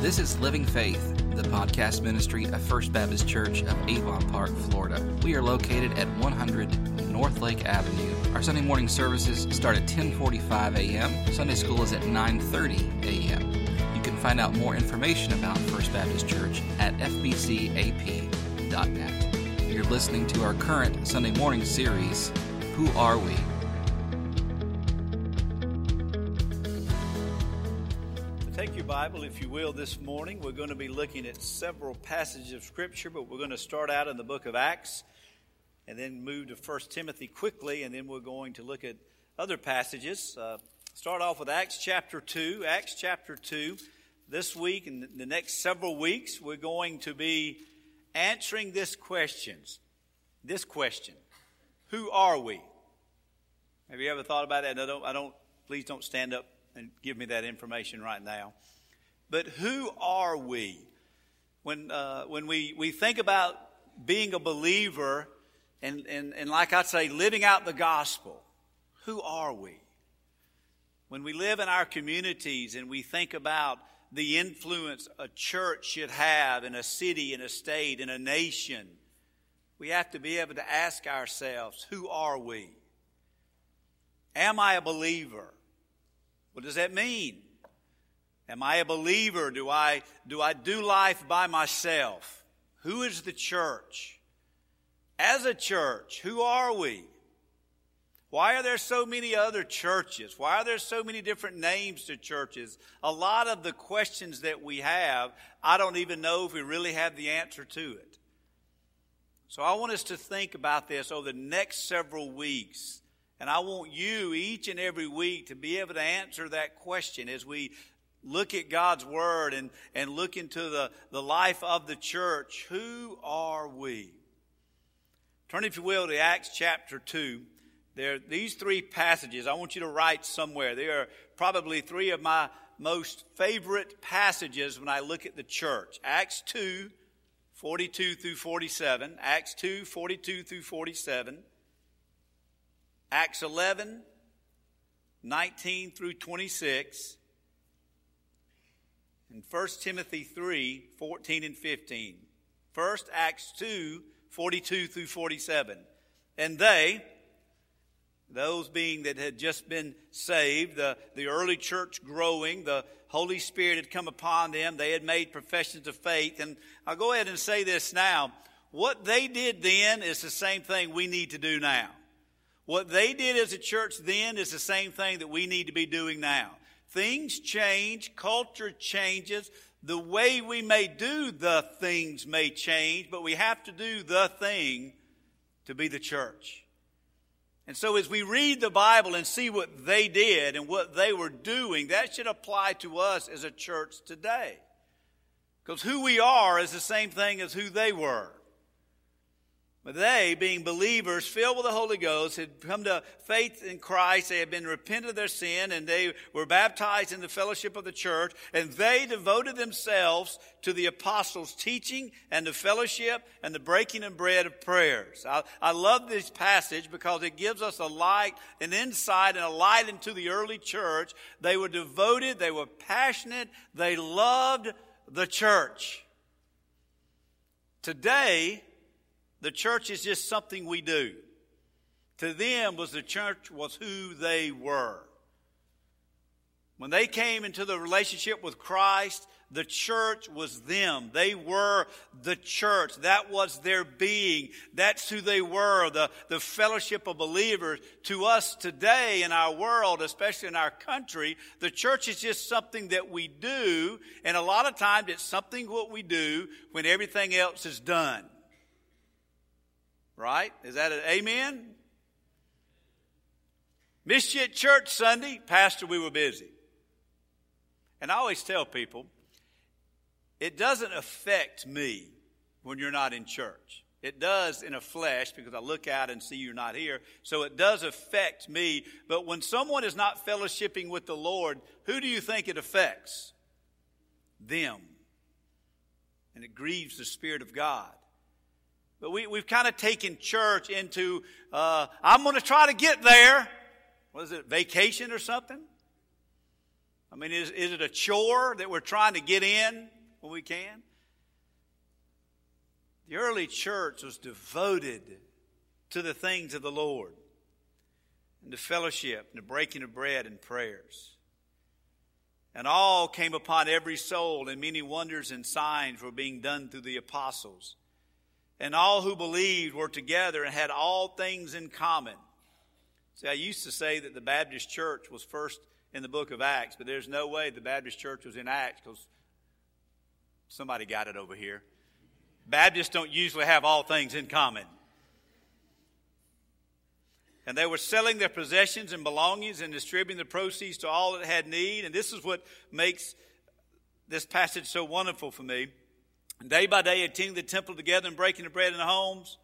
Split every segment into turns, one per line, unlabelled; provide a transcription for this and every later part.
This is Living Faith, the podcast ministry of First Baptist Church of Avon Park, Florida. We are located at 100 North Lake Avenue. Our Sunday morning services start at 10:45 a.m. Sunday school is at 9:30 a.m. You can find out more information about First Baptist Church at fbcap.net. You're listening to our current Sunday morning series, Who Are We?
Bible, if you will, this morning. We're going to be looking at several passages of Scripture, but we're going to start out in the book of Acts and then move to 1 Timothy quickly, and then we're going to look at other passages. Uh, start off with Acts chapter 2. Acts chapter 2. This week and the next several weeks, we're going to be answering this questions. This question. Who are we? Have you ever thought about that? Don't, I don't, please don't stand up and give me that information right now. But who are we? When, uh, when we, we think about being a believer and, and, and, like I say, living out the gospel, who are we? When we live in our communities and we think about the influence a church should have in a city, in a state, in a nation, we have to be able to ask ourselves, who are we? Am I a believer? What does that mean? Am I a believer? Do I, do I do life by myself? Who is the church? As a church, who are we? Why are there so many other churches? Why are there so many different names to churches? A lot of the questions that we have, I don't even know if we really have the answer to it. So I want us to think about this over the next several weeks and I want you each and every week to be able to answer that question as we look at God's Word and, and look into the, the life of the church. Who are we? Turn, if you will, to Acts chapter 2. There, these three passages, I want you to write somewhere. They are probably three of my most favorite passages when I look at the church. Acts 2, 42 through 47. Acts 2, 42 through 47. Acts 11, 19 through 26, and 1 Timothy 3, 14 and 15. First, Acts 2, 42 through 47. And they, those being that had just been saved, the, the early church growing, the Holy Spirit had come upon them, they had made professions of faith. And I'll go ahead and say this now. What they did then is the same thing we need to do now. What they did as a church then is the same thing that we need to be doing now. Things change, culture changes, the way we may do the things may change, but we have to do the thing to be the church. And so as we read the Bible and see what they did and what they were doing, that should apply to us as a church today. Because who we are is the same thing as who they were. But they, being believers filled with the Holy Ghost, had come to faith in Christ. They had been repented of their sin and they were baptized in the fellowship of the church. And they devoted themselves to the apostles' teaching and the fellowship and the breaking of bread of prayers. I, I love this passage because it gives us a light, an insight, and a light into the early church. They were devoted, they were passionate, they loved the church. Today, the church is just something we do. To them was the church was who they were. When they came into the relationship with Christ, the church was them. They were the church. That was their being. That's who they were, the, the fellowship of believers. To us today in our world, especially in our country, the church is just something that we do. And a lot of times it's something what we do when everything else is done. Right? Is that an amen? Missed you at church Sunday? Pastor, we were busy. And I always tell people, it doesn't affect me when you're not in church. It does in a flesh because I look out and see you're not here. So it does affect me. But when someone is not fellowshipping with the Lord, who do you think it affects? Them. And it grieves the Spirit of God. But we, we've kind of taken church into, uh, I'm going to try to get there, What is it, vacation or something? I mean, is, is it a chore that we're trying to get in when we can? The early church was devoted to the things of the Lord and to fellowship and the breaking of bread and prayers. And all came upon every soul, and many wonders and signs were being done through the apostles. And all who believed were together and had all things in common. See, I used to say that the Baptist church was first in the book of Acts, but there's no way the Baptist church was in Acts because somebody got it over here. Baptists don't usually have all things in common. And they were selling their possessions and belongings and distributing the proceeds to all that had need. And this is what makes this passage so wonderful for me. Day by day, attending the temple together and breaking the bread in the homes.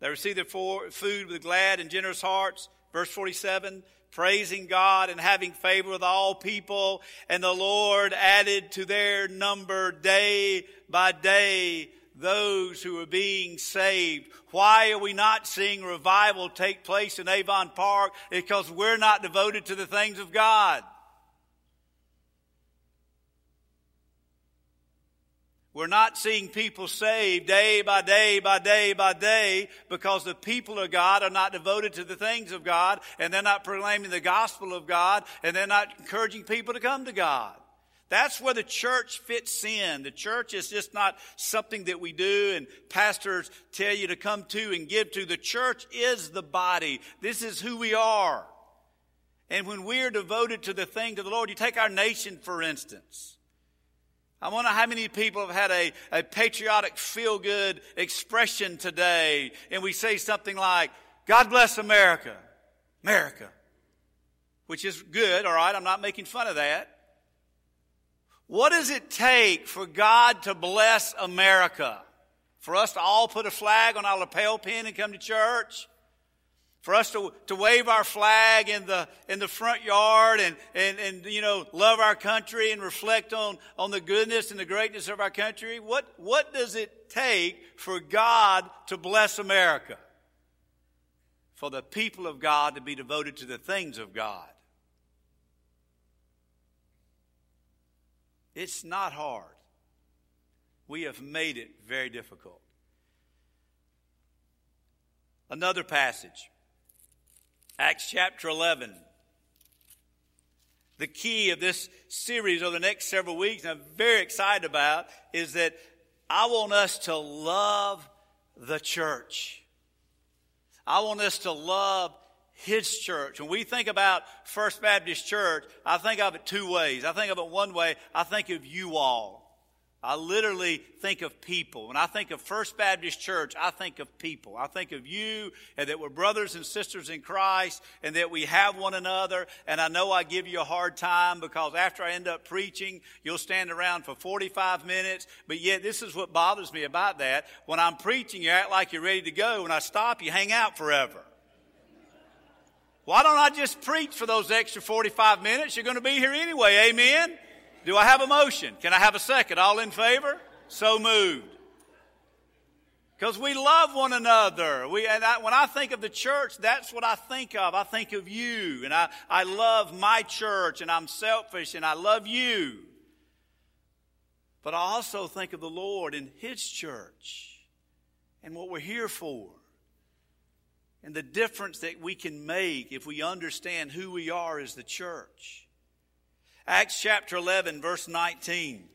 They received their food with glad and generous hearts. Verse 47 praising God and having favor with all people. And the Lord added to their number day by day those who are being saved. Why are we not seeing revival take place in Avon Park? Because we're not devoted to the things of God. We're not seeing people saved day by day by day by day because the people of God are not devoted to the things of God and they're not proclaiming the gospel of God and they're not encouraging people to come to God. That's where the church fits in. The church is just not something that we do and pastors tell you to come to and give to. The church is the body. This is who we are. And when we're devoted to the things of the Lord, you take our nation, for instance. I wonder how many people have had a, a patriotic feel good expression today, and we say something like, God bless America. America. Which is good, all right, I'm not making fun of that. What does it take for God to bless America? For us to all put a flag on our lapel pin and come to church? For us to, to wave our flag in the, in the front yard and, and, and, you know, love our country and reflect on, on the goodness and the greatness of our country? What, what does it take for God to bless America? For the people of God to be devoted to the things of God. It's not hard. We have made it very difficult. Another passage, Acts chapter 11. The key of this series over the next several weeks, I'm very excited about, is that I want us to love the church. I want us to love his church. When we think about First Baptist Church, I think of it two ways. I think of it one way, I think of you all. I literally think of people. When I think of First Baptist Church, I think of people. I think of you and that we're brothers and sisters in Christ and that we have one another. And I know I give you a hard time because after I end up preaching, you'll stand around for 45 minutes. But yet this is what bothers me about that. When I'm preaching, you act like you're ready to go. When I stop, you hang out forever. Why don't I just preach for those extra 45 minutes? You're going to be here anyway. Amen. Do I have a motion? Can I have a second? All in favor? So moved. Because we love one another. We, and I, when I think of the church, that's what I think of. I think of you. And I, I love my church and I'm selfish and I love you. But I also think of the Lord and His church and what we're here for and the difference that we can make if we understand who we are as the church. Acts chapter 11, verse 19.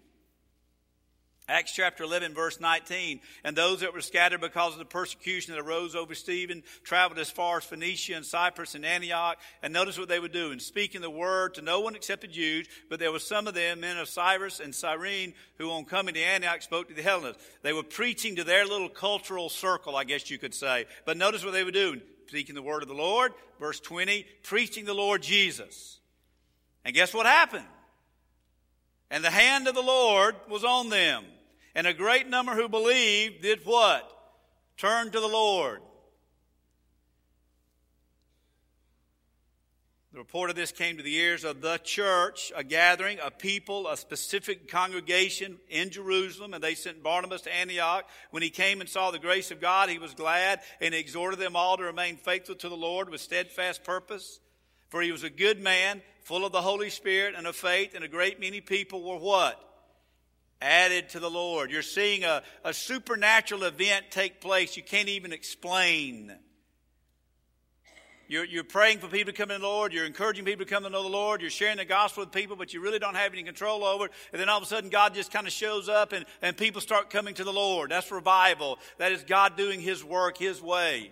Acts chapter 11, verse 19. And those that were scattered because of the persecution that arose over Stephen traveled as far as Phoenicia and Cyprus and Antioch. And notice what they would do in speaking the word to no one except the Jews. But there were some of them, men of Cyprus and Cyrene, who on coming to Antioch spoke to the Hellenists. They were preaching to their little cultural circle, I guess you could say. But notice what they would do speaking the word of the Lord. Verse 20, preaching the Lord Jesus. And guess what happened? And the hand of the Lord was on them. And a great number who believed did what? Turn to the Lord. The report of this came to the ears of the church, a gathering, a people, a specific congregation in Jerusalem, and they sent Barnabas to Antioch. When he came and saw the grace of God, he was glad and exhorted them all to remain faithful to the Lord with steadfast purpose. For he was a good man, full of the Holy Spirit and of faith, and a great many people were what? Added to the Lord. You're seeing a, a supernatural event take place you can't even explain. You're, you're praying for people to come in the Lord. You're encouraging people to come to know the Lord. You're sharing the gospel with people, but you really don't have any control over it. And then all of a sudden, God just kind of shows up and, and people start coming to the Lord. That's revival. That is God doing His work His way.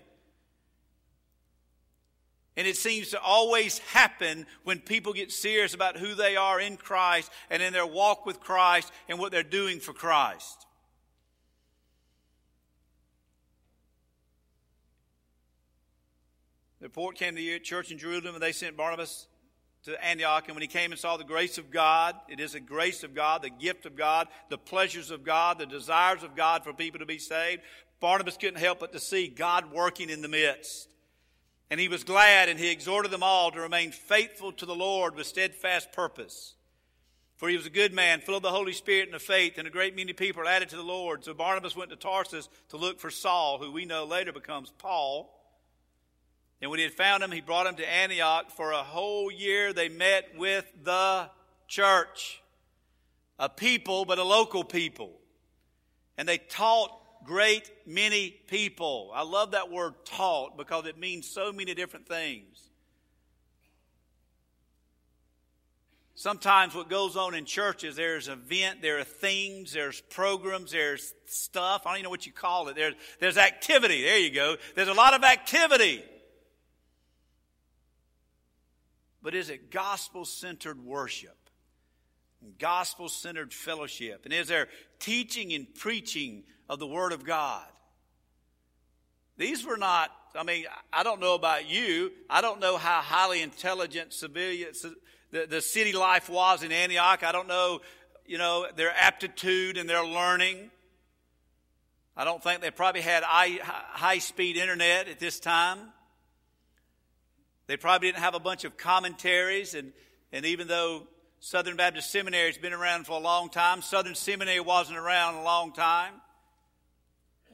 And it seems to always happen when people get serious about who they are in Christ and in their walk with Christ and what they're doing for Christ. The report came to the church in Jerusalem, and they sent Barnabas to Antioch. And when he came and saw the grace of God, it is a grace of God, the gift of God, the pleasures of God, the desires of God for people to be saved, Barnabas couldn't help but to see God working in the midst. And he was glad, and he exhorted them all to remain faithful to the Lord with steadfast purpose. For he was a good man, full of the Holy Spirit and of faith, and a great many people added to the Lord. So Barnabas went to Tarsus to look for Saul, who we know later becomes Paul. And when he had found him, he brought him to Antioch. For a whole year they met with the church, a people, but a local people. And they taught great many people. I love that word taught because it means so many different things. Sometimes what goes on in churches, there's event, there are themes, there's programs, there's stuff. I don't even know what you call it. There's, there's activity. There you go. There's a lot of activity. but is it gospel centered worship? Gospel centered fellowship? And is there teaching and preaching of the Word of God? These were not, I mean, I don't know about you. I don't know how highly intelligent civilians, the, the city life was in Antioch. I don't know, you know, their aptitude and their learning. I don't think they probably had high speed internet at this time. They probably didn't have a bunch of commentaries, and, and even though Southern Baptist Seminary has been around for a long time, Southern Seminary wasn't around a long time.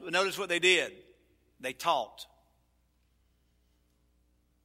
But notice what they did they taught.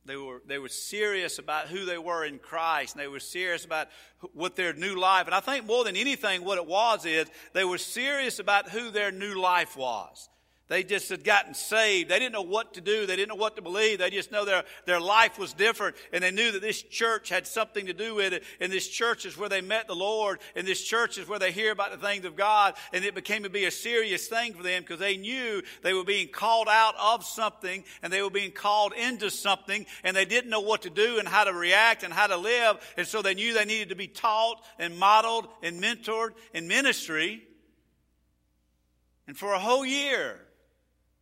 They were, they were serious about who they were in Christ, and they were serious about what their new life. And I think more than anything, what it was is they were serious about who their new life was. They just had gotten saved. They didn't know what to do. They didn't know what to believe. They just know their, their life was different. And they knew that this church had something to do with it. And this church is where they met the Lord. And this church is where they hear about the things of God. And it became to be a serious thing for them because they knew they were being called out of something and they were being called into something. And they didn't know what to do and how to react and how to live. And so they knew they needed to be taught and modeled and mentored in ministry. And for a whole year,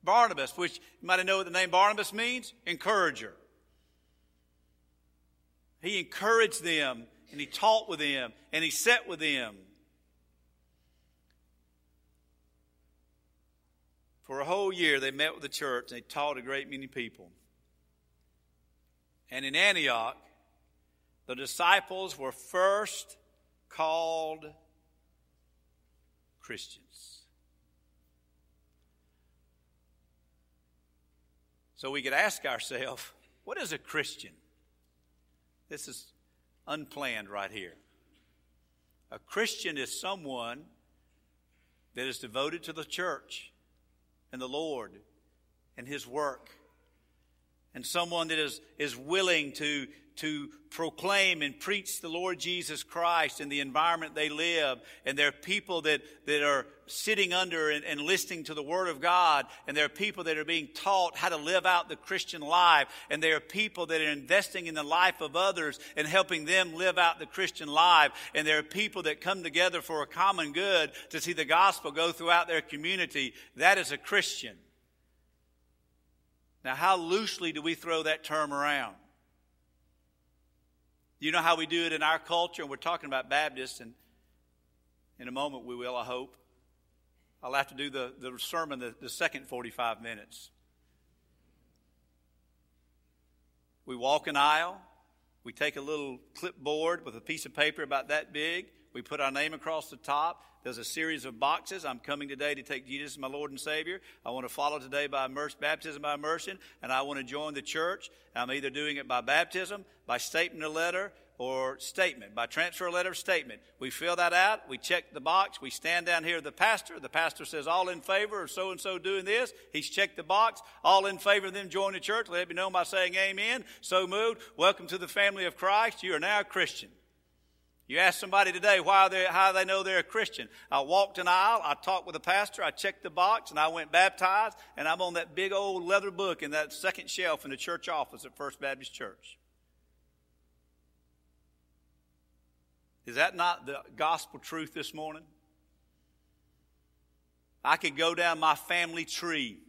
Barnabas, which you might know what the name Barnabas means encourager. He encouraged them and he taught with them and he sat with them. For a whole year, they met with the church and they taught a great many people. And in Antioch, the disciples were first called Christians. So we could ask ourselves, what is a Christian? This is unplanned right here. A Christian is someone that is devoted to the church and the Lord and His work, and someone that is, is willing to to proclaim and preach the Lord Jesus Christ in the environment they live. And there are people that, that are sitting under and, and, listening to the Word of God. And there are people that are being taught how to live out the Christian life. And there are people that are investing in the life of others and helping them live out the Christian life. And there are people that come together for a common good to see the gospel go throughout their community. That is a Christian. Now, how loosely do we throw that term around? You know how we do it in our culture? And we're talking about Baptists, and in a moment we will, I hope. I'll have to do the, the sermon the, the second 45 minutes. We walk an aisle. We take a little clipboard with a piece of paper about that big. We put our name across the top. There's a series of boxes. I'm coming today to take Jesus as my Lord and Savior. I want to follow today by immersion, baptism by immersion, and I want to join the church. I'm either doing it by baptism, by statement of letter, or statement, by transfer letter statement. We fill that out, we check the box, we stand down here the pastor. The pastor says, All in favor of so and so doing this. He's checked the box. All in favor of them joining the church. Let me know by saying amen. So moved. Welcome to the family of Christ. You are now a Christian. You ask somebody today why they, how they know they're a Christian. I walked an aisle, I talked with a pastor, I checked the box, and I went baptized, and I'm on that big old leather book in that second shelf in the church office at First Baptist Church. Is that not the gospel truth this morning? I could go down my family tree.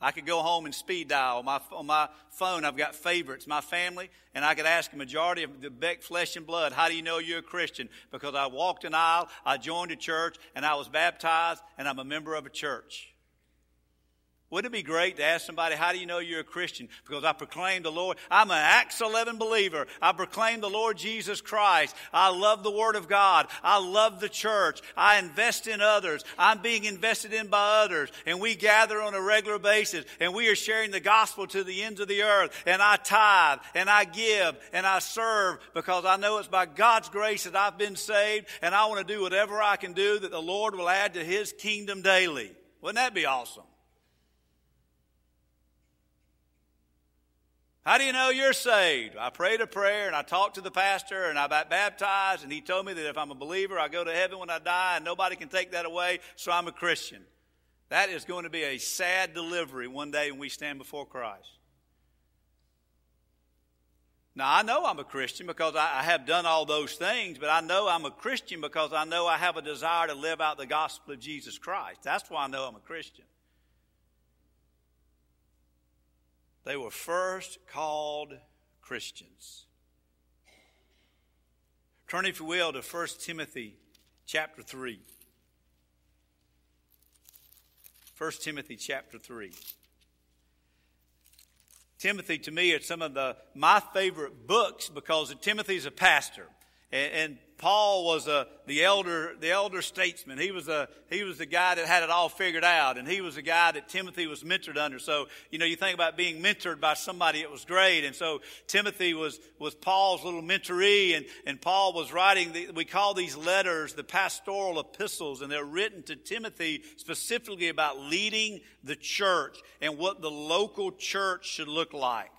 I could go home and speed dial on my, on my phone. I've got favorites, my family, and I could ask a majority of the Beck flesh and blood, how do you know you're a Christian? Because I walked an aisle, I joined a church, and I was baptized, and I'm a member of a church. Wouldn't it be great to ask somebody, how do you know you're a Christian? Because I proclaim the Lord. I'm an Acts 11 believer. I proclaim the Lord Jesus Christ. I love the Word of God. I love the church. I invest in others. I'm being invested in by others. And we gather on a regular basis and we are sharing the gospel to the ends of the earth. And I tithe and I give and I serve because I know it's by God's grace that I've been saved and I want to do whatever I can do that the Lord will add to His kingdom daily. Wouldn't that be awesome? How do you know you're saved? I prayed a prayer and I talked to the pastor and I got baptized and he told me that if I'm a believer, I go to heaven when I die and nobody can take that away, so I'm a Christian. That is going to be a sad delivery one day when we stand before Christ. Now, I know I'm a Christian because I have done all those things, but I know I'm a Christian because I know I have a desire to live out the gospel of Jesus Christ. That's why I know I'm a Christian. They were first called Christians. Turn, if you will, to 1 Timothy chapter 3. 1 Timothy chapter 3. Timothy, to me, is some of the my favorite books because Timothy's a pastor. And, and Paul was a, the elder, the elder statesman. He was a, he was the guy that had it all figured out. And he was the guy that Timothy was mentored under. So, you know, you think about being mentored by somebody, it was great. And so Timothy was, was Paul's little mentoree. And, and Paul was writing, the, we call these letters the pastoral epistles. And they're written to Timothy specifically about leading the church and what the local church should look like.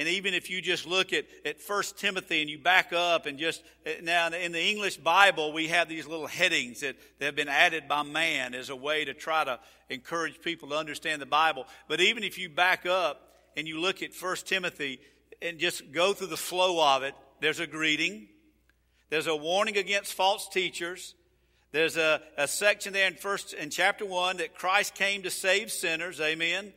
And even if you just look at, at 1 Timothy and you back up and just, eh, now in the English Bible, we have these little headings that, that have been added by man as a way to try to encourage people to understand the Bible. But even if you back up and you look at 1 Timothy and just go through the flow of it, there's a greeting. There's a warning against false teachers. There's a, a section there in first in chapter one that Christ came to save sinners. Amen.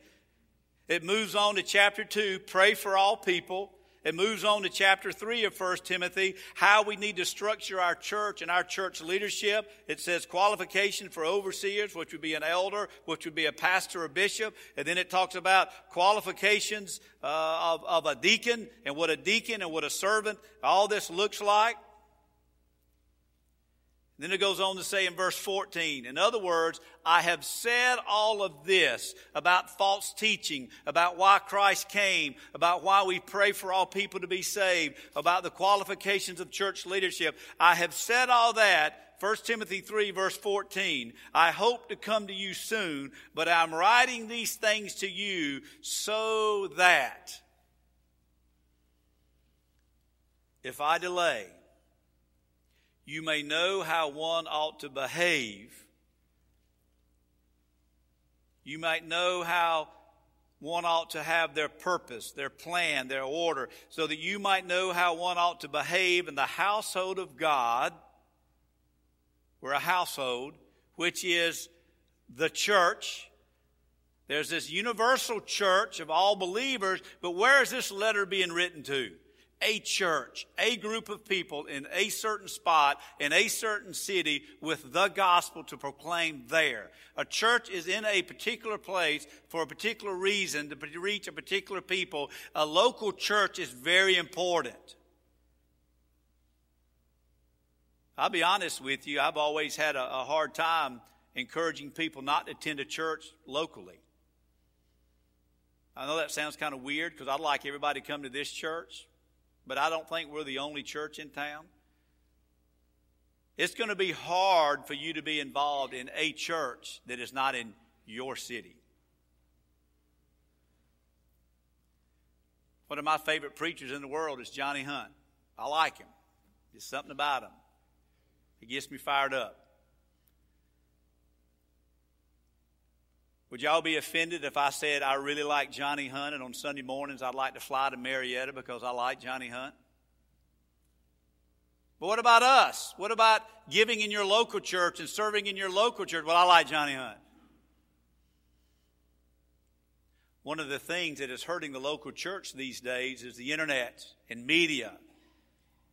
It moves on to chapter 2, pray for all people. It moves on to chapter 3 of 1 Timothy, how we need to structure our church and our church leadership. It says qualification for overseers, which would be an elder, which would be a pastor or bishop. And then it talks about qualifications uh, of, of a deacon and what a deacon and what a servant, all this looks like. Then it goes on to say in verse 14, in other words, I have said all of this about false teaching, about why Christ came, about why we pray for all people to be saved, about the qualifications of church leadership. I have said all that. 1 Timothy 3 verse 14. I hope to come to you soon, but I'm writing these things to you so that if I delay, you may know how one ought to behave. You might know how one ought to have their purpose, their plan, their order, so that you might know how one ought to behave in the household of God. We're a household, which is the church. There's this universal church of all believers, but where is this letter being written to? A church, a group of people in a certain spot, in a certain city with the gospel to proclaim there. A church is in a particular place for a particular reason to reach a particular people. A local church is very important. I'll be honest with you, I've always had a, a hard time encouraging people not to attend a church locally. I know that sounds kind of weird because I'd like everybody to come to this church, but I don't think we're the only church in town. It's going to be hard for you to be involved in a church that is not in your city. One of my favorite preachers in the world is Johnny Hunt. I like him. There's something about him. He gets me fired up. Would y'all be offended if I said I really like Johnny Hunt and on Sunday mornings I'd like to fly to Marietta because I like Johnny Hunt? But what about us? What about giving in your local church and serving in your local church? Well, I like Johnny Hunt. One of the things that is hurting the local church these days is the internet and media.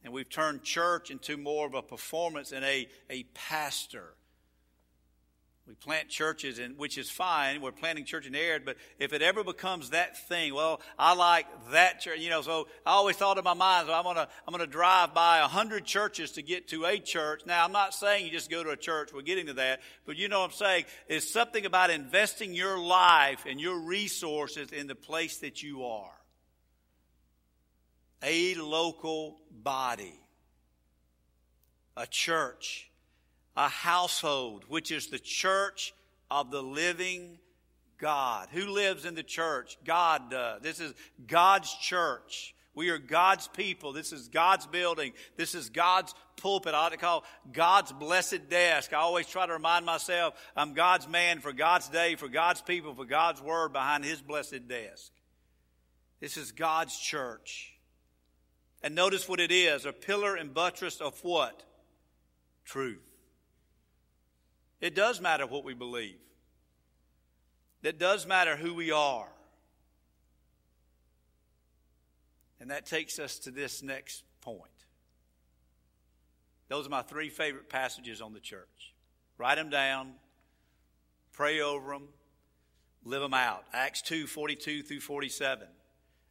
And we've turned church into more of a performance and a, a pastor. We plant churches, and which is fine. We're planting church in air, but if it ever becomes that thing, well, I like that church. You know, so I always thought in my mind, so I'm gonna I'm gonna drive by a hundred churches to get to a church. Now, I'm not saying you just go to a church. We're getting to that, but you know what I'm saying is something about investing your life and your resources in the place that you are. A local body, a church a household, which is the church of the living God. Who lives in the church? God does. This is God's church. We are God's people. This is God's building. This is God's pulpit. I ought to call God's blessed desk. I always try to remind myself I'm God's man for God's day, for God's people, for God's word behind his blessed desk. This is God's church. And notice what it is a pillar and buttress of what? Truth. It does matter what we believe. It does matter who we are. And that takes us to this next point. Those are my three favorite passages on the church. Write them down, pray over them, live them out. Acts 2 42 through 47,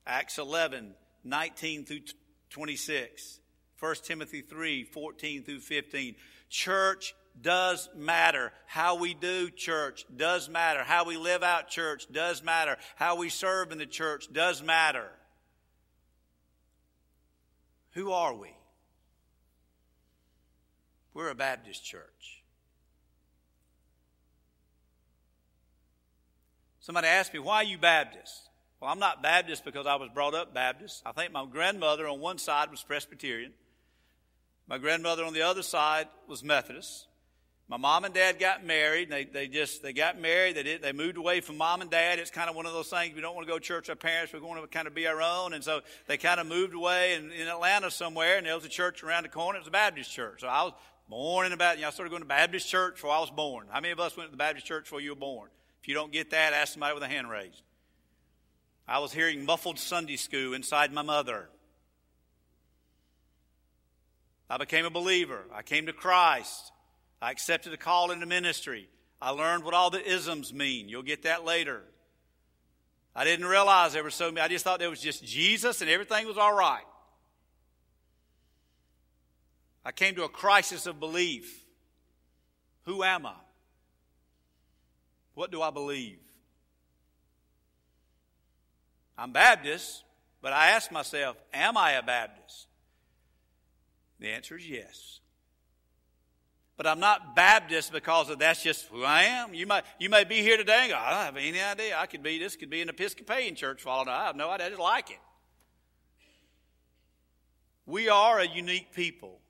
Acts 11 19 through 26, 1 Timothy 3 14 through 15. Church does matter. How we do church does matter. How we live out church does matter. How we serve in the church does matter. Who are we? We're a Baptist church. Somebody asked me, why are you Baptist? Well, I'm not Baptist because I was brought up Baptist. I think my grandmother on one side was Presbyterian. My grandmother on the other side was Methodist. My mom and dad got married. They, they just, they got married. They did, they moved away from mom and dad. It's kind of one of those things. We don't want to go to church with our parents. We want to kind of be our own. And so they kind of moved away in, in Atlanta somewhere. And there was a church around the corner. It was a Baptist church. So I was born in a Baptist. You know, I started going to Baptist church before I was born. How many of us went to the Baptist church before you were born? If you don't get that, ask somebody with a hand raised. I was hearing muffled Sunday school inside my mother. I became a believer. I came to Christ. I accepted a call into ministry. I learned what all the isms mean. You'll get that later. I didn't realize there were so many. I just thought there was just Jesus and everything was all right. I came to a crisis of belief. Who am I? What do I believe? I'm Baptist, but I ask myself, am I a Baptist? The answer is yes. But I'm not Baptist because of that's just who I am. You might, you may be here today and go, I don't have any idea. I could be, this could be an Episcopalian church following. I have no idea. I just like it. We are a unique people.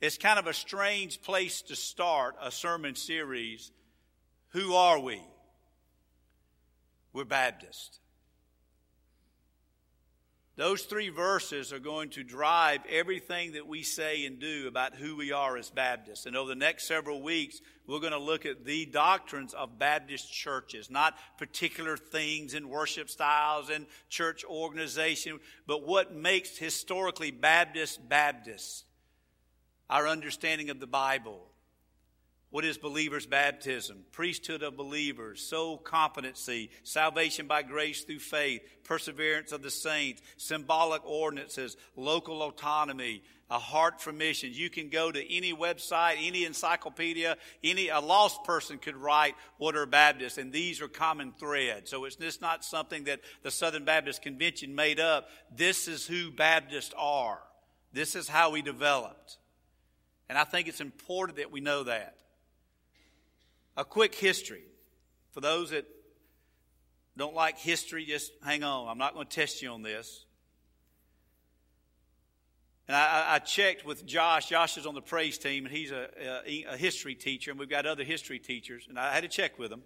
It's kind of a strange place to start a sermon series. Who are we? We're Baptist. Those three verses are going to drive everything that we say and do about who we are as Baptists. And over the next several weeks, we're going to look at the doctrines of Baptist churches, not particular things and worship styles and church organization, but what makes historically Baptist Baptists. Our understanding of the Bible, What is believers' baptism? Priesthood of believers, soul competency, salvation by grace through faith, perseverance of the saints, symbolic ordinances, local autonomy, a heart for missions. You can go to any website, any encyclopedia, any a lost person could write what are Baptists, and these are common threads. So it's just not something that the Southern Baptist Convention made up. This is who Baptists are. This is how we developed. And I think it's important that we know that. A quick history. For those that don't like history, just hang on. I'm not going to test you on this. And I, I, checked with Josh. Josh is on the praise team, and he's a, a, a, history teacher, and we've got other history teachers. And I had to check with him.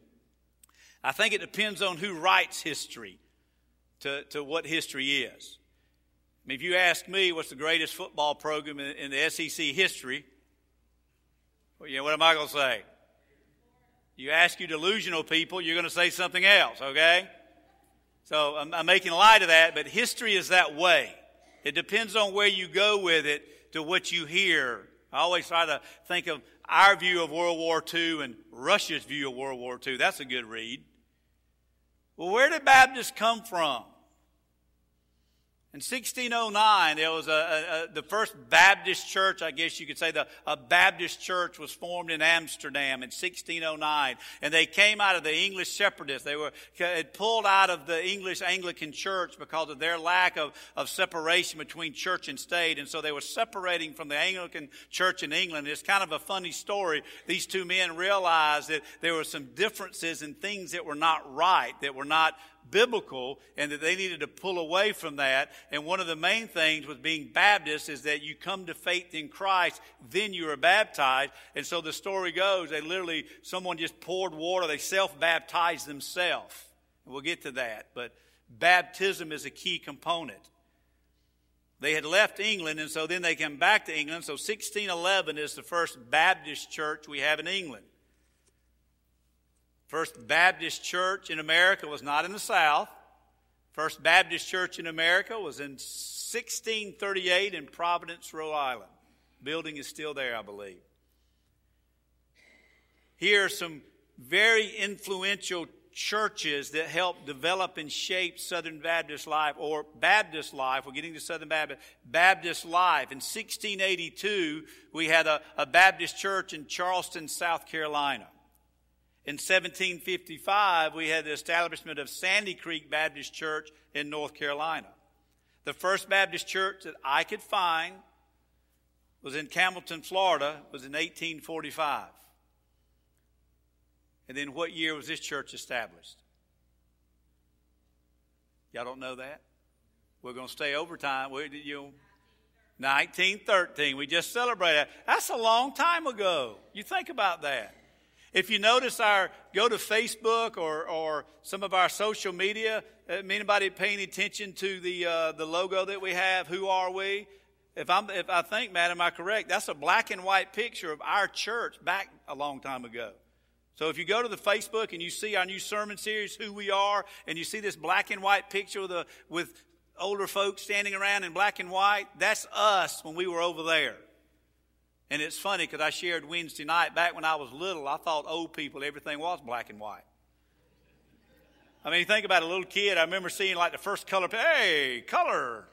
I think it depends on who writes history to, to what history is. I mean, if you ask me what's the greatest football program in, in the SEC history, well, you know, what am I going to say? You ask you delusional people, you're going to say something else, okay? So I'm, I'm making light of that, but history is that way. It depends on where you go with it to what you hear. I always try to think of our view of World War II and Russia's view of World War II. That's a good read. Well, where did Baptists come from? In 1609, there was a, a, the first Baptist church, I guess you could say, the, a Baptist church was formed in Amsterdam in 1609. And they came out of the English separatists. They were had pulled out of the English Anglican church because of their lack of, of separation between church and state. And so they were separating from the Anglican church in England. It's kind of a funny story. These two men realized that there were some differences and things that were not right, that were not biblical and that they needed to pull away from that. And one of the main things with being Baptist is that you come to faith in Christ, then you are baptized. And so the story goes, they literally, someone just poured water, they self-baptized themselves. We'll get to that. But baptism is a key component. They had left England, and so then they came back to England. So 1611 is the first Baptist church we have in England. First Baptist Church in America was not in the South. First Baptist Church in America was in 1638 in Providence, Rhode Island. Building is still there, I believe. Here are some very influential churches that helped develop and shape Southern Baptist life or Baptist life. We're getting to Southern Baptist, Baptist life. In 1682, we had a, a Baptist church in Charleston, South Carolina. In 1755, we had the establishment of Sandy Creek Baptist Church in North Carolina. The first Baptist church that I could find was in Campbellton, Florida, was in 1845. And then what year was this church established? Y'all don't know that? We're going to stay overtime. We, you, 1913. We just celebrated. That's a long time ago. You think about that. If you notice our, go to Facebook or, or some of our social media, uh, anybody paying attention to the, uh, the logo that we have, who are we? If, I'm, if I think, Matt, am I correct? That's a black and white picture of our church back a long time ago. So if you go to the Facebook and you see our new sermon series, Who We Are, and you see this black and white picture with, a, with older folks standing around in black and white, that's us when we were over there. And it's funny because I shared Wednesday night, back when I was little, I thought old people, everything was black and white. I mean, you think about a little kid. I remember seeing like the first color, hey, color.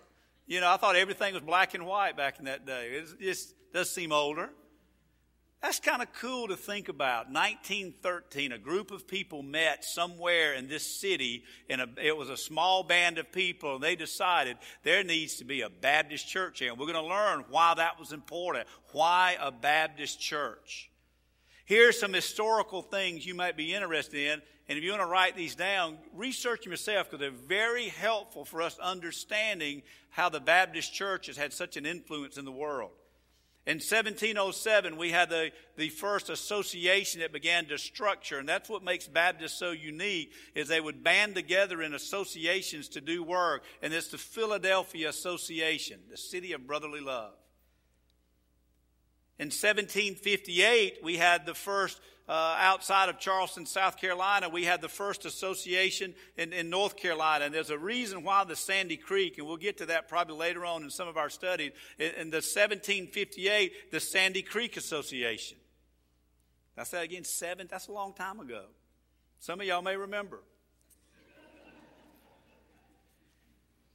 You know, I thought everything was black and white back in that day. It just does seem older. That's kind of cool to think about. 1913, a group of people met somewhere in this city, and it was a small band of people, and they decided there needs to be a Baptist church here. And we're going to learn why that was important. Why a Baptist church? Here's some historical things you might be interested in, and if you want to write these down, research them yourself because they're very helpful for us understanding how the Baptist church has had such an influence in the world. In 1707, we had the, the first association that began to structure, and that's what makes Baptists so unique, is they would band together in associations to do work, and it's the Philadelphia Association, the City of Brotherly Love. In 1758, we had the first uh, outside of Charleston, South Carolina, we had the first association in, in, North Carolina. And there's a reason why the Sandy Creek, and we'll get to that probably later on in some of our studies. In, in the 1758, the Sandy Creek Association. I said again, seven, that's a long time ago. Some of y'all may remember.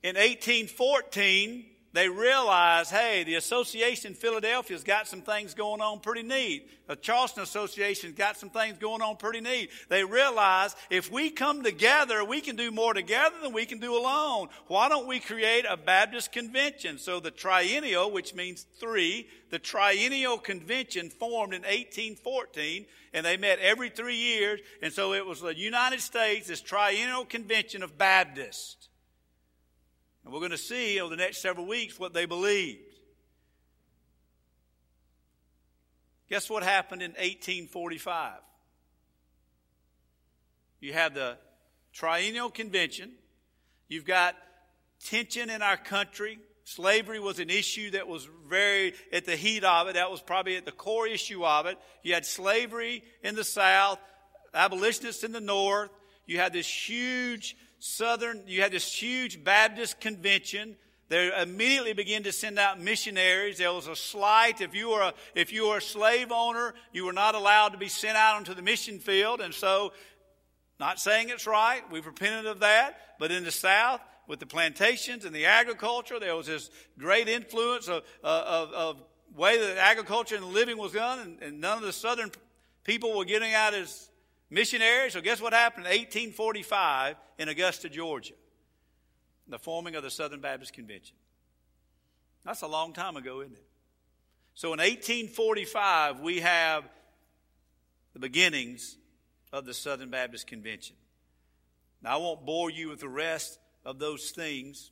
In 1814, they realize, hey, the association in Philadelphia's got some things going on pretty neat. The Charleston Association's got some things going on pretty neat. They realize if we come together, we can do more together than we can do alone. Why don't we create a Baptist convention? So the triennial, which means three, the triennial convention formed in 1814, and they met every three years, and so it was the United States, this triennial convention of Baptists. And we're going to see over the next several weeks what they believed. Guess what happened in 1845? You have the Triennial Convention. You've got tension in our country. Slavery was an issue that was very at the heat of it. That was probably at the core issue of it. You had slavery in the South, abolitionists in the North. You had this huge Southern, you had this huge Baptist convention. They immediately began to send out missionaries. There was a slight. If you were a, if you were a slave owner, you were not allowed to be sent out onto the mission field. And so, not saying it's right, we've repented of that. But in the South, with the plantations and the agriculture, there was this great influence of, of, of way that agriculture and living was done, and, and none of the Southern people were getting out as missionaries. So guess what happened in 1845 in Augusta, Georgia? The forming of the Southern Baptist Convention. That's a long time ago, isn't it? So in 1845, we have the beginnings of the Southern Baptist Convention. Now, I won't bore you with the rest of those things,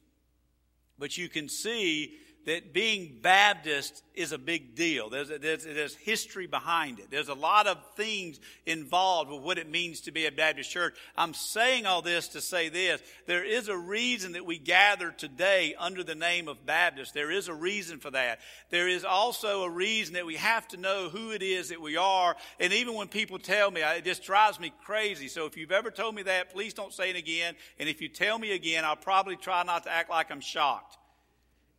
but you can see that being Baptist is a big deal. There's, a, there's, there's, history behind it. There's a lot of things involved with what it means to be a Baptist church. I'm saying all this to say this. There is a reason that we gather today under the name of Baptist. There is a reason for that. There is also a reason that we have to know who it is that we are. And even when people tell me, it just drives me crazy. So if you've ever told me that, please don't say it again. And if you tell me again, I'll probably try not to act like I'm shocked.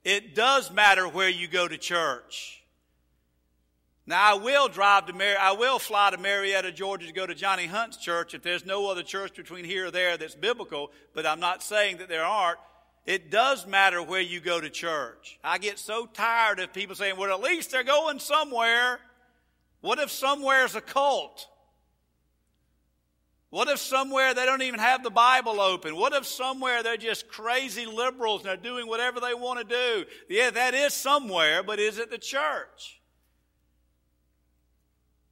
It does matter where you go to church. Now I will drive to Mar- I will fly to Marietta, Georgia to go to Johnny Hunt's church if there's no other church between here or there that's biblical, but I'm not saying that there aren't. It does matter where you go to church. I get so tired of people saying, well, at least they're going somewhere. What if somewhere's a cult? What if somewhere they don't even have the Bible open? What if somewhere they're just crazy liberals and they're doing whatever they want to do? Yeah, that is somewhere, but is it the church?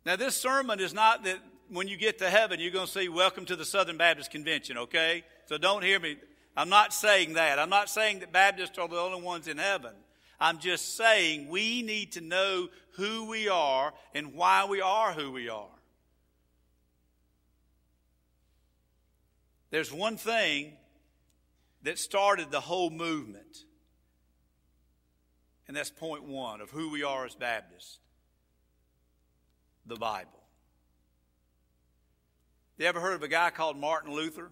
Now, this sermon is not that when you get to heaven, you're going to say, Welcome to the Southern Baptist Convention, okay? So don't hear me. I'm not saying that. I'm not saying that Baptists are the only ones in heaven. I'm just saying we need to know who we are and why we are who we are. There's one thing that started the whole movement, and that's point one of who we are as Baptists the Bible. You ever heard of a guy called Martin Luther?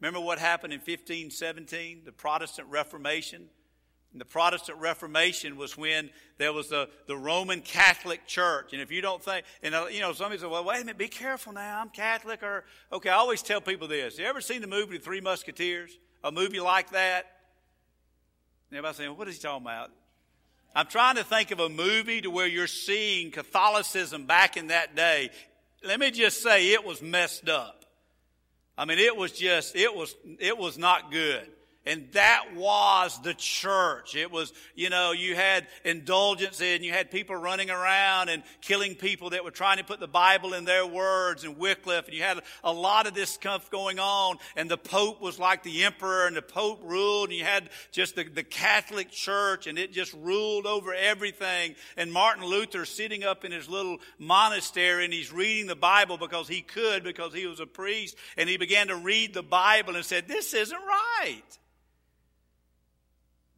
Remember what happened in 1517, the Protestant Reformation? And the Protestant Reformation was when there was the, the Roman Catholic Church. And if you don't think, and uh, you know, somebody said, well, wait a minute, be careful now, I'm Catholic. Or, okay, I always tell people this. You ever seen the movie The Three Musketeers? A movie like that? And everybody saying, what is he talking about? I'm trying to think of a movie to where you're seeing Catholicism back in that day. Let me just say it was messed up. I mean, it was just, it was, it was not good. And that was the church. It was, you know, you had indulgence and you had people running around and killing people that were trying to put the Bible in their words and Wycliffe. And you had a lot of this stuff going on. And the Pope was like the emperor and the Pope ruled. And you had just the, the Catholic Church and it just ruled over everything. And Martin Luther sitting up in his little monastery and he's reading the Bible because he could, because he was a priest. And he began to read the Bible and said, this isn't right.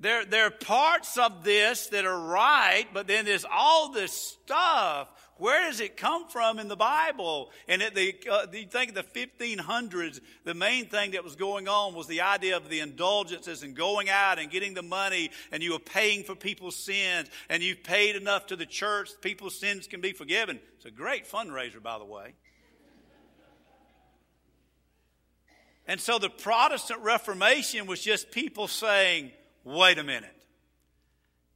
There, there are parts of this that are right, but then there's all this stuff. Where does it come from in the Bible? And at the, uh, you think of the 1500s, the main thing that was going on was the idea of the indulgences and going out and getting the money, and you were paying for people's sins, and you've paid enough to the church, people's sins can be forgiven. It's a great fundraiser, by the way. And so the Protestant Reformation was just people saying, wait a minute.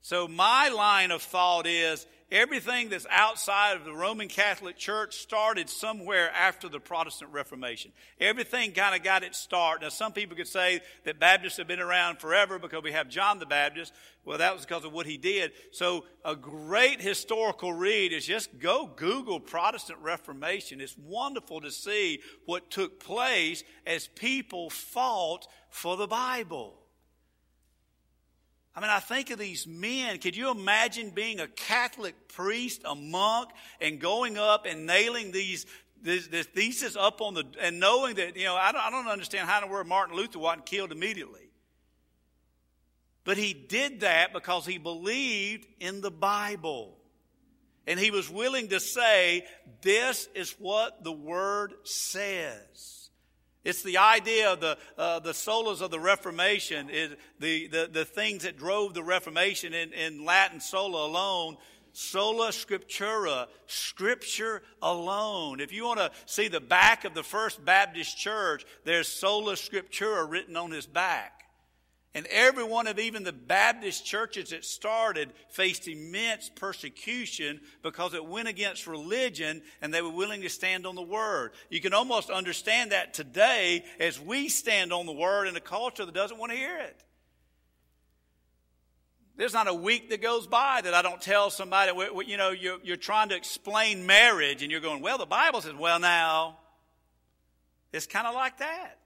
So my line of thought is everything that's outside of the Roman Catholic Church started somewhere after the Protestant Reformation. Everything kind of got its start. Now, some people could say that Baptists have been around forever because we have John the Baptist. Well, that was because of what he did. So, a great historical read is just go Google Protestant Reformation. It's wonderful to see what took place as people fought for the Bible. I mean, I think of these men. Could you imagine being a Catholic priest, a monk, and going up and nailing these this, this thesis up on the and knowing that you know I don't, I don't understand how in the world Martin Luther wasn't killed immediately, but he did that because he believed in the Bible, and he was willing to say, "This is what the Word says." It's the idea of the, uh, the solas of the Reformation, is the, the, the things that drove the Reformation in, in Latin sola alone. Sola Scriptura, Scripture alone. If you want to see the back of the First Baptist Church, there's Sola Scriptura written on his back. And every one of even the Baptist churches that started faced immense persecution because it went against religion and they were willing to stand on the Word. You can almost understand that today as we stand on the Word in a culture that doesn't want to hear it. There's not a week that goes by that I don't tell somebody, you know, you're, you're trying to explain marriage and you're going, well, the Bible says, well, now, it's kind of like that.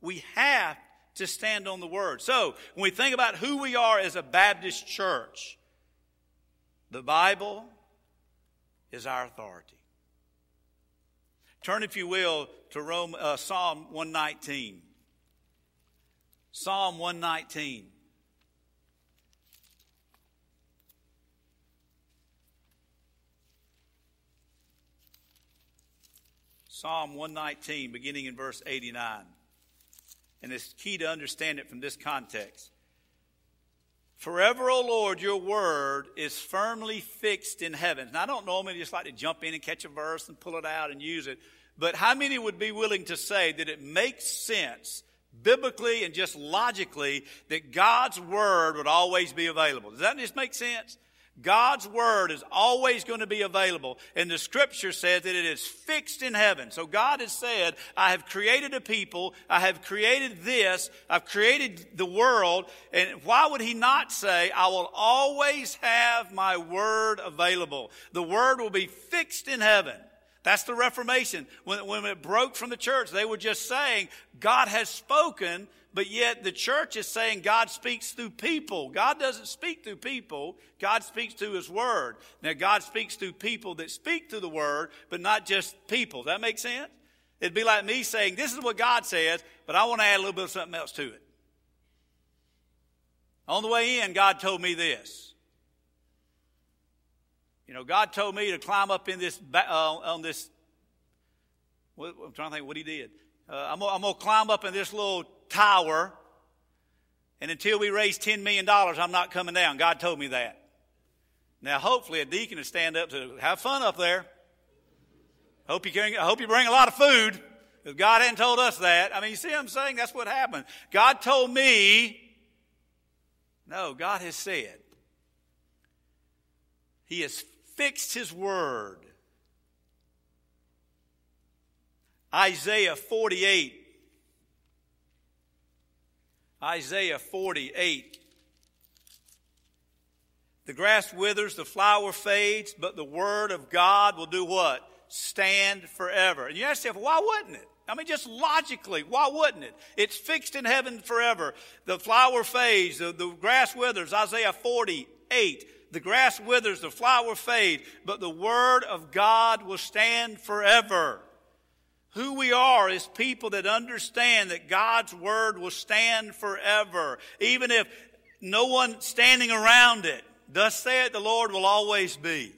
We have to stand on the word. So, when we think about who we are as a Baptist church, the Bible is our authority. Turn, if you will, to Rome, uh, Psalm 119. Psalm 119. Psalm 119, beginning in verse 89 and it's key to understand it from this context. Forever, O Lord, your word is firmly fixed in heaven. Now, I don't normally just like to jump in and catch a verse and pull it out and use it, but how many would be willing to say that it makes sense biblically and just logically that God's word would always be available? Does that just make sense? God's word is always going to be available. And the scripture says that it is fixed in heaven. So God has said, I have created a people. I have created this. I've created the world. And why would he not say, I will always have my word available? The word will be fixed in heaven. That's the Reformation. When, when it broke from the church, they were just saying, God has spoken but yet the church is saying God speaks through people. God doesn't speak through people. God speaks through His Word. Now, God speaks through people that speak through the Word, but not just people. Does that make sense? It'd be like me saying, This is what God says, but I want to add a little bit of something else to it. On the way in, God told me this. You know, God told me to climb up in this, uh, on this, I'm trying to think what He did. Uh, I'm, I'm going to climb up in this little tower, and until we raise $10 million, I'm not coming down. God told me that. Now, hopefully, a deacon will stand up to have fun up there. Hope you, can, I hope you bring a lot of food, because God hadn't told us that. I mean, you see what I'm saying? That's what happened. God told me, no, God has said. He has fixed His word. Isaiah 48 Isaiah 48. The grass withers, the flower fades, but the word of God will do what? Stand forever. And you ask yourself, why wouldn't it? I mean, just logically, why wouldn't it? It's fixed in heaven forever. The flower fades, the, the grass withers, Isaiah 48. The grass withers, the flower fades, but the word of God will stand forever. Who we are is people that understand that God's word will stand forever. Even if no one standing around it. Thus saith the Lord will always be.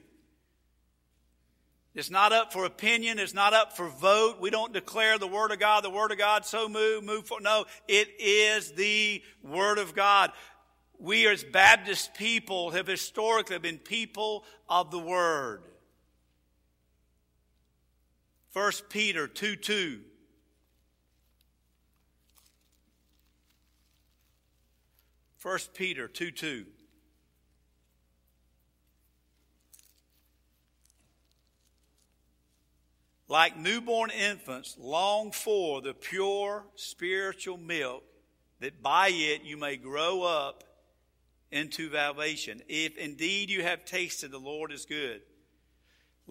It's not up for opinion. It's not up for vote. We don't declare the Word of God, the Word of God, so move, move for. No, it is the Word of God. We as Baptist people have historically been people of the Word. 1 Peter 2 2. First Peter 2 2. Like newborn infants, long for the pure spiritual milk, that by it you may grow up into salvation. If indeed you have tasted the Lord is good.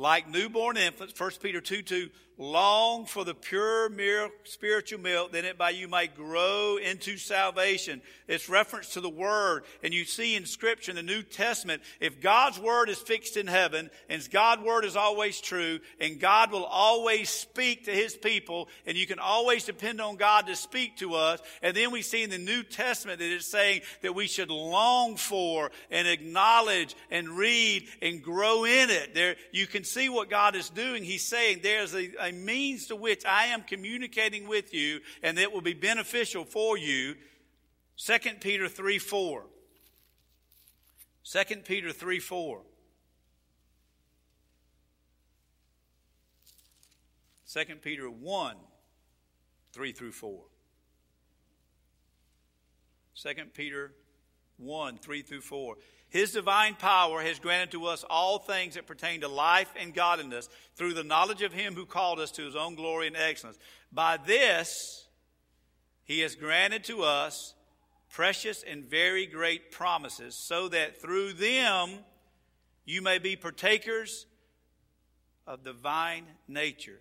Like newborn infants, 1 Peter 2 2, long for the pure mere spiritual milk, then it by you might grow into salvation. It's reference to the Word. And you see in Scripture in the New Testament, if God's Word is fixed in heaven, and God's Word is always true, and God will always speak to His people, and you can always depend on God to speak to us. And then we see in the New Testament that it's saying that we should long for and acknowledge and read and grow in it. There, you can see what God is doing. He's saying there's a, a means to which I am communicating with you and that will be beneficial for you. 2 Peter 3 4. 2 Peter 3 4. 2 Peter 1 3 through 4. 2 Peter 1 3 through 4. His divine power has granted to us all things that pertain to life and godliness through the knowledge of him who called us to his own glory and excellence. By this, he has granted to us precious and very great promises, so that through them you may be partakers of divine nature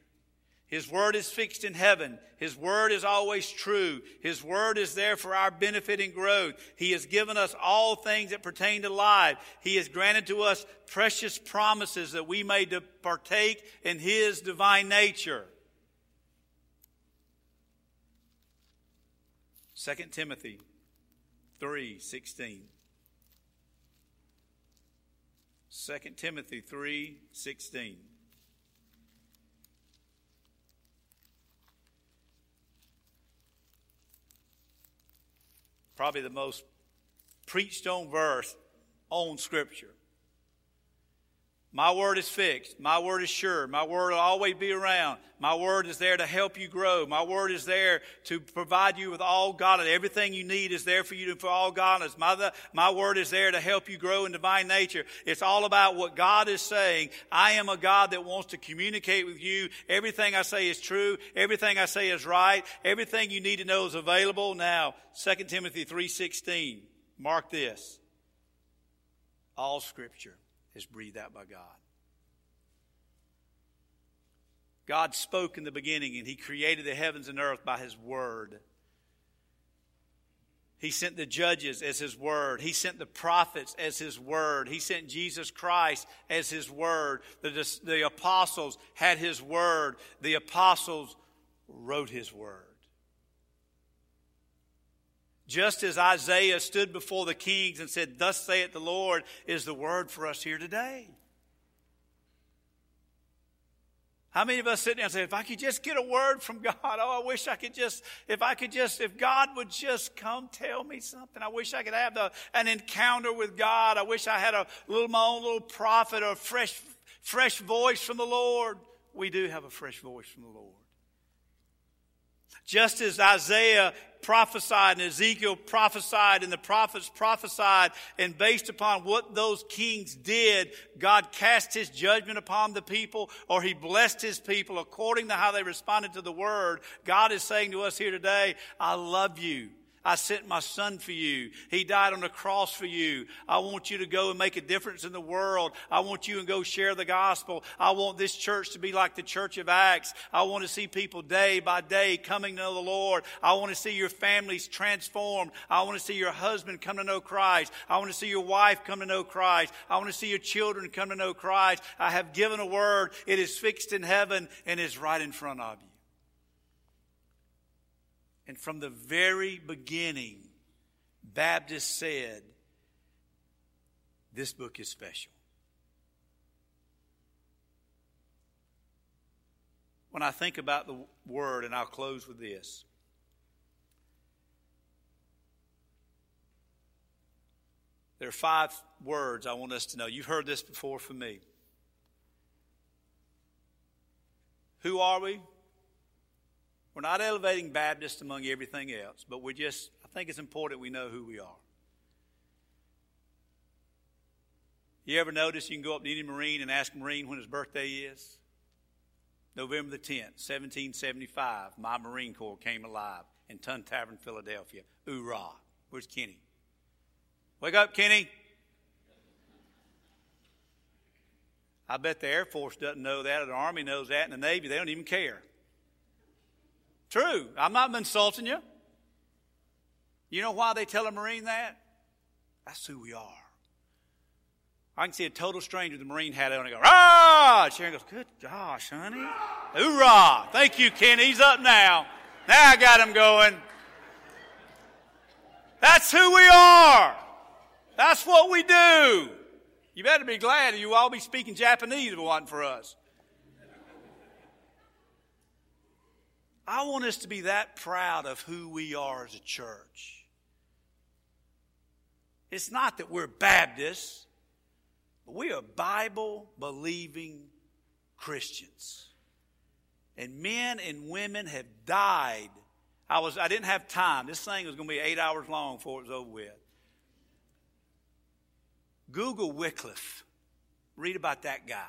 his word is fixed in heaven. His word is always true. His word is there for our benefit and growth. He has given us all things that pertain to life. He has granted to us precious promises that we may partake in His divine nature. 2 Timothy 3 16. 2 Timothy 3 16. Probably the most preached on verse on Scripture. My word is fixed. My word is sure. My word will always be around. My word is there to help you grow. My word is there to provide you with all godliness. Everything you need is there for you for all godliness. My, my word is there to help you grow in divine nature. It's all about what God is saying. I am a God that wants to communicate with you. Everything I say is true. Everything I say is right. Everything you need to know is available. Now, 2 Timothy 3.16. Mark this. All scripture is breathed out by God. God spoke in the beginning and He created the heavens and earth by His Word. He sent the judges as His Word. He sent the prophets as His Word. He sent Jesus Christ as His Word. The, the apostles had His Word. The apostles wrote His Word. Just as Isaiah stood before the kings and said, Thus saith the Lord, is the word for us here today. How many of us sit there and say, if I could just get a word from God, oh, I wish I could just, if I could just, if God would just come tell me something. I wish I could have the, an encounter with God. I wish I had a little, my own little prophet or a fresh, fresh voice from the Lord. We do have a fresh voice from the Lord. Just as Isaiah prophesied and Ezekiel prophesied and the prophets prophesied, and based upon what those kings did, God cast his judgment upon the people or he blessed his people according to how they responded to the word. God is saying to us here today, I love you. I sent my son for you. He died on the cross for you. I want you to go and make a difference in the world. I want you to go share the gospel. I want this church to be like the church of Acts. I want to see people day by day coming to know the Lord. I want to see your families transformed. I want to see your husband come to know Christ. I want to see your wife come to know Christ. I want to see your children come to know Christ. I have given a word. It is fixed in heaven and is right in front of you. And from the very beginning, Baptists said, This book is special. When I think about the word, and I'll close with this. There are five words I want us to know. You've heard this before from me. Who are we? We're not elevating Baptists among everything else, but we just, I think it's important we know who we are. You ever notice you can go up to any Marine and ask Marine when his birthday is? November the 10th, 1775, my Marine Corps came alive in Tun Tavern, Philadelphia. Hoorah. Where's Kenny? Wake up, Kenny. I bet the Air Force doesn't know that, or the Army knows that, and the Navy, they don't even care. True. I'm not insulting you. You know why they tell a Marine that? That's who we are. I can see a total stranger the Marine hat on and go, ah! Sharon goes, good gosh, honey. Hoorah! Thank you, Ken. He's up now. Now I got him going. That's who we are. That's what we do. You better be glad you all be speaking Japanese if it wasn't for us. I want us to be that proud of who we are as a church. It's not that we're Baptists, but we are Bible believing Christians. And men and women have died. I was I didn't have time. This thing was going to be eight hours long before it was over with. Google Wycliffe. Read about that guy.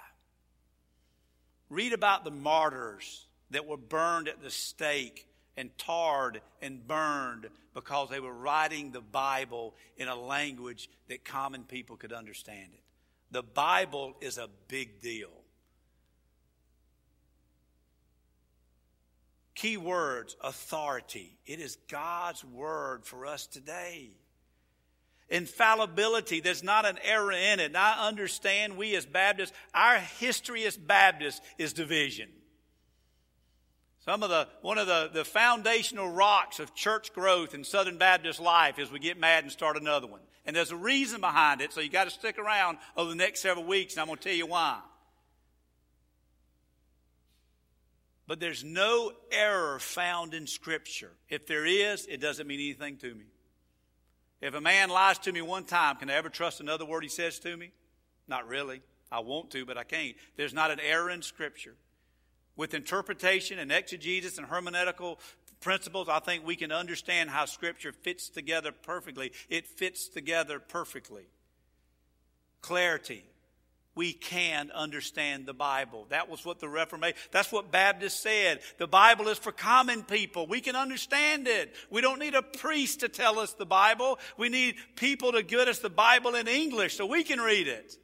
Read about the martyrs that were burned at the stake and tarred and burned because they were writing the Bible in a language that common people could understand it. The Bible is a big deal. Key words authority. It is God's word for us today infallibility. There's not an error in it. And I understand we as Baptists, our history as Baptists is division. Some of the, one of the, the foundational rocks of church growth in Southern Baptist life is we get mad and start another one. And there's a reason behind it, so you got to stick around over the next several weeks, and I'm going to tell you why. But there's no error found in Scripture. If there is, it doesn't mean anything to me. If a man lies to me one time, can I ever trust another word he says to me? Not really. I want to, but I can't. There's not an error in Scripture. With interpretation and exegesis and hermeneutical principles, I think we can understand how Scripture fits together perfectly. It fits together perfectly. Clarity we can understand the Bible. That was what the Reformation, that's what Baptists said. The Bible is for common people. We can understand it. We don't need a priest to tell us the Bible. We need people to give us the Bible in English so we can read it.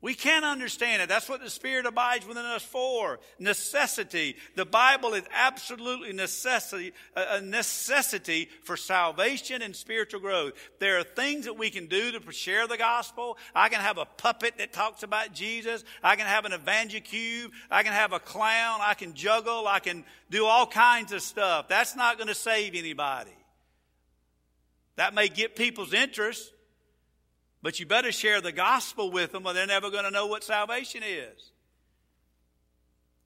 We can't understand it. That's what the Spirit abides within us for. Necessity. The Bible is absolutely necessity, a necessity for salvation and spiritual growth. There are things that we can do to share the gospel. I can have a puppet that talks about Jesus. I can have an EvangeCube. I can have a clown. I can juggle. I can do all kinds of stuff. That's not going to save anybody. That may get people's interest. But you better share the gospel with them or they're never going to know what salvation is.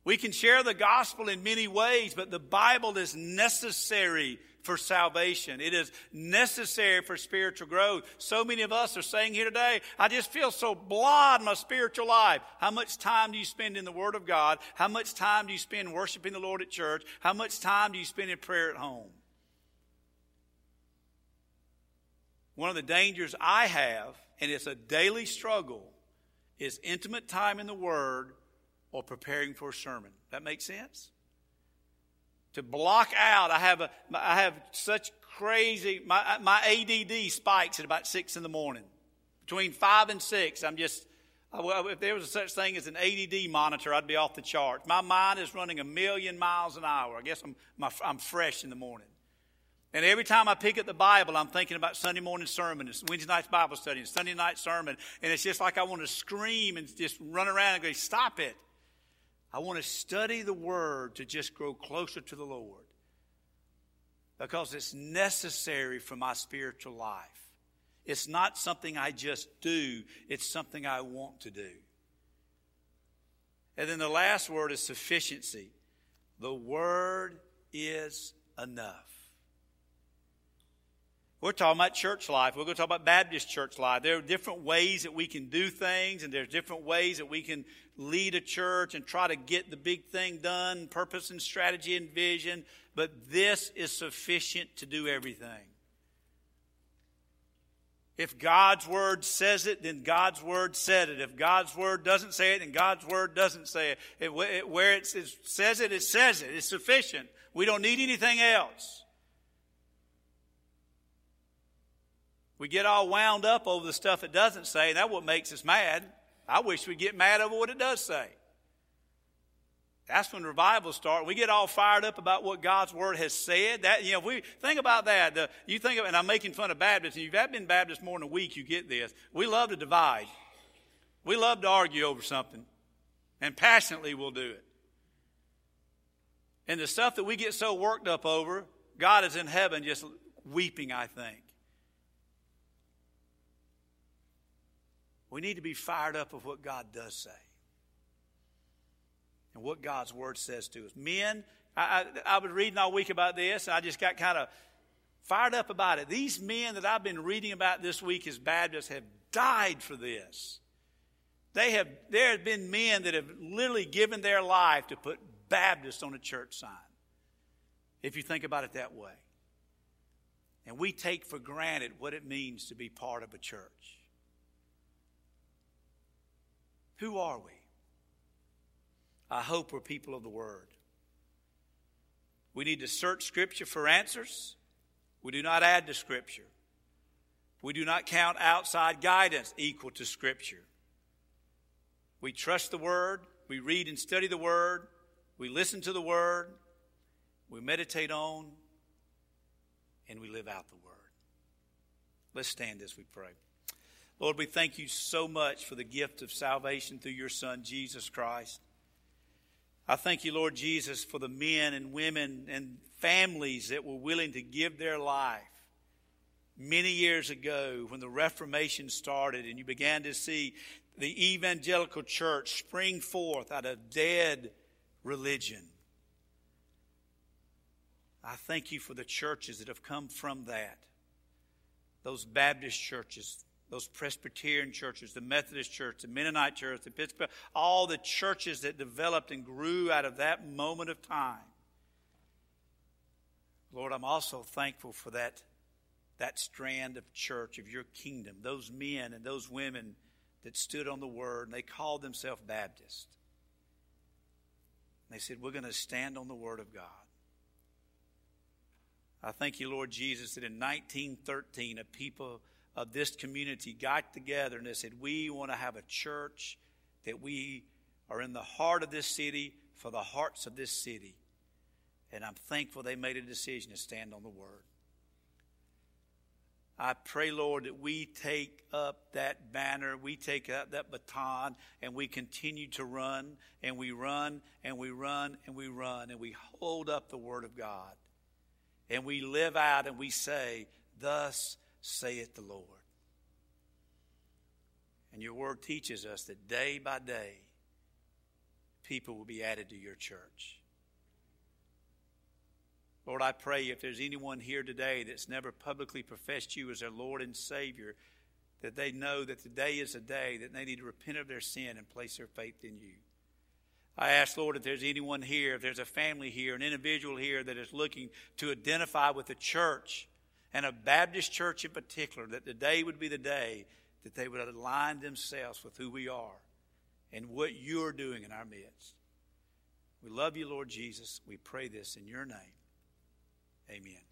We can share the gospel in many ways, but the Bible is necessary for salvation. It is necessary for spiritual growth. So many of us are saying here today, I just feel so blah in my spiritual life. How much time do you spend in the Word of God? How much time do you spend worshiping the Lord at church? How much time do you spend in prayer at home? One of the dangers I have, and it's a daily struggle, is intimate time in the Word or preparing for a sermon. That makes sense? To block out, I have a, I have such crazy, my, my ADD spikes at about six in the morning. Between five and six, I'm just, if there was such thing as an ADD monitor, I'd be off the charts. My mind is running a million miles an hour. I guess I'm, my, I'm fresh in the morning. And every time I pick up the Bible, I'm thinking about Sunday morning sermon, Wednesday night's Bible study, and Sunday night sermon. And it's just like I want to scream and just run around and go, stop it. I want to study the Word to just grow closer to the Lord. because it's necessary for my spiritual life. It's not something I just do, it's something I want to do. And then the last word is sufficiency. The word is enough. We're talking about church life. We're going to talk about Baptist church life. There are different ways that we can do things, and there's different ways that we can lead a church and try to get the big thing done, purpose and strategy and vision. But this is sufficient to do everything. If God's word says it, then God's word said it. If God's word doesn't say it, then God's word doesn't say it. it, it where it says it, it says it. It's sufficient. We don't need anything else. We get all wound up over the stuff it doesn't say, and that's what makes us mad. I wish we'd get mad over what it does say. That's when revivals start. We get all fired up about what God's word has said. That you know, we think about that. The, you think of, and I'm making fun of Baptists. And you've been Baptist more than a week, you get this. We love to divide. We love to argue over something, and passionately we'll do it. And the stuff that we get so worked up over, God is in heaven just weeping. I think. We need to be fired up of what God does say and what God's Word says to us. Men, I, I, I was reading all week about this, and I just got kind of fired up about it. These men that I've been reading about this week as Baptists have died for this. They have, there have been men that have literally given their life to put Baptist on a church sign, if you think about it that way. And we take for granted what it means to be part of a church. Who are we? I hope we're people of the Word. We need to search Scripture for answers. We do not add to Scripture. We do not count outside guidance equal to Scripture. We trust the Word. We read and study the Word. We listen to the Word. We meditate on. And we live out the Word. Let's stand as we pray. Lord, we thank you so much for the gift of salvation through your Son, Jesus Christ. I thank you, Lord Jesus, for the men and women and families that were willing to give their life many years ago when the Reformation started and you began to see the evangelical church spring forth out of dead religion. I thank you for the churches that have come from that. Those Baptist churches, those Presbyterian churches, the Methodist church, the Mennonite church, the Episcopal, all the churches that developed and grew out of that moment of time. Lord, I'm also thankful for that, that strand of church of your kingdom, those men and those women that stood on the word and they called themselves Baptist. they said, We're going to stand on the word of God. I thank you, Lord Jesus, that in 1913, a people of this community got together and they said, We want to have a church that we are in the heart of this city for the hearts of this city. And I'm thankful they made a decision to stand on the word. I pray, Lord, that we take up that banner, we take up that baton, and we continue to run, and we run, and we run, and we run, and we hold up the Word of God. And we live out and we say, Thus saith the Lord. And your word teaches us that day by day, people will be added to your church. Lord, I pray if there's anyone here today that's never publicly professed you as their Lord and Savior, that they know that today is a day that they need to repent of their sin and place their faith in you. I ask, Lord, if there's anyone here, if there's a family here, an individual here that is looking to identify with the church, and a Baptist church in particular, that the day would be the day that they would align themselves with who we are and what you're doing in our midst. We love you, Lord Jesus. We pray this in your name. Amen.